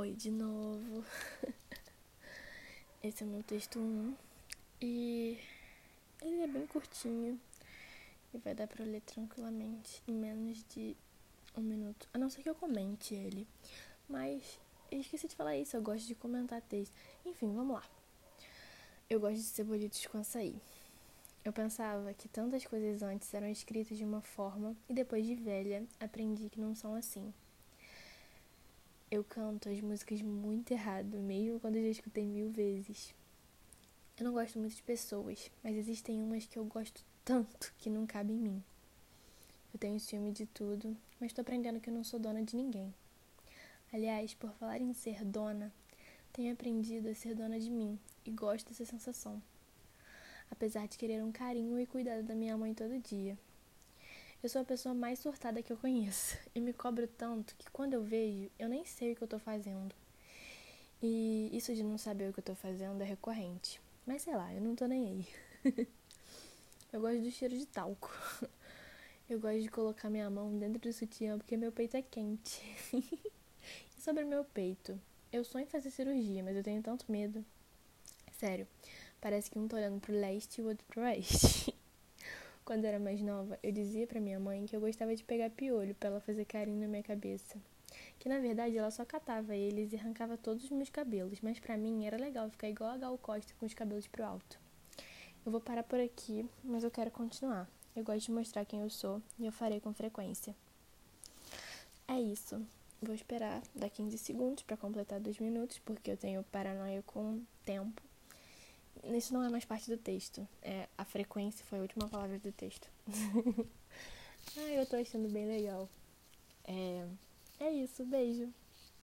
Oi de novo. Esse é meu texto 1 e ele é bem curtinho e vai dar pra ler tranquilamente em menos de um minuto. A não ser que eu comente ele. Mas eu esqueci de falar isso, eu gosto de comentar texto. Enfim, vamos lá. Eu gosto de cebolitos com açaí. Eu pensava que tantas coisas antes eram escritas de uma forma e depois de velha aprendi que não são assim. Eu canto as músicas muito errado, mesmo quando eu já escutei mil vezes. Eu não gosto muito de pessoas, mas existem umas que eu gosto tanto que não cabe em mim. Eu tenho ciúme de tudo, mas estou aprendendo que eu não sou dona de ninguém. Aliás, por falar em ser dona, tenho aprendido a ser dona de mim e gosto dessa sensação. Apesar de querer um carinho e cuidado da minha mãe todo dia. Eu sou a pessoa mais surtada que eu conheço e me cobro tanto que quando eu vejo, eu nem sei o que eu tô fazendo. E isso de não saber o que eu tô fazendo é recorrente. Mas sei lá, eu não tô nem aí. eu gosto do cheiro de talco. Eu gosto de colocar minha mão dentro do sutiã porque meu peito é quente. e sobre meu peito, eu sonho em fazer cirurgia, mas eu tenho tanto medo. Sério, parece que um tá olhando pro leste e o outro pro oeste. Quando era mais nova, eu dizia para minha mãe que eu gostava de pegar piolho para ela fazer carinho na minha cabeça. Que na verdade ela só catava eles e arrancava todos os meus cabelos, mas para mim era legal ficar igual a Gal Costa com os cabelos pro alto. Eu vou parar por aqui, mas eu quero continuar. Eu gosto de mostrar quem eu sou e eu farei com frequência. É isso. Vou esperar dar 15 segundos para completar 2 minutos, porque eu tenho paranoia com tempo isso não é mais parte do texto. É, a frequência foi a última palavra do texto. ah, eu tô achando bem legal. É, é isso, beijo.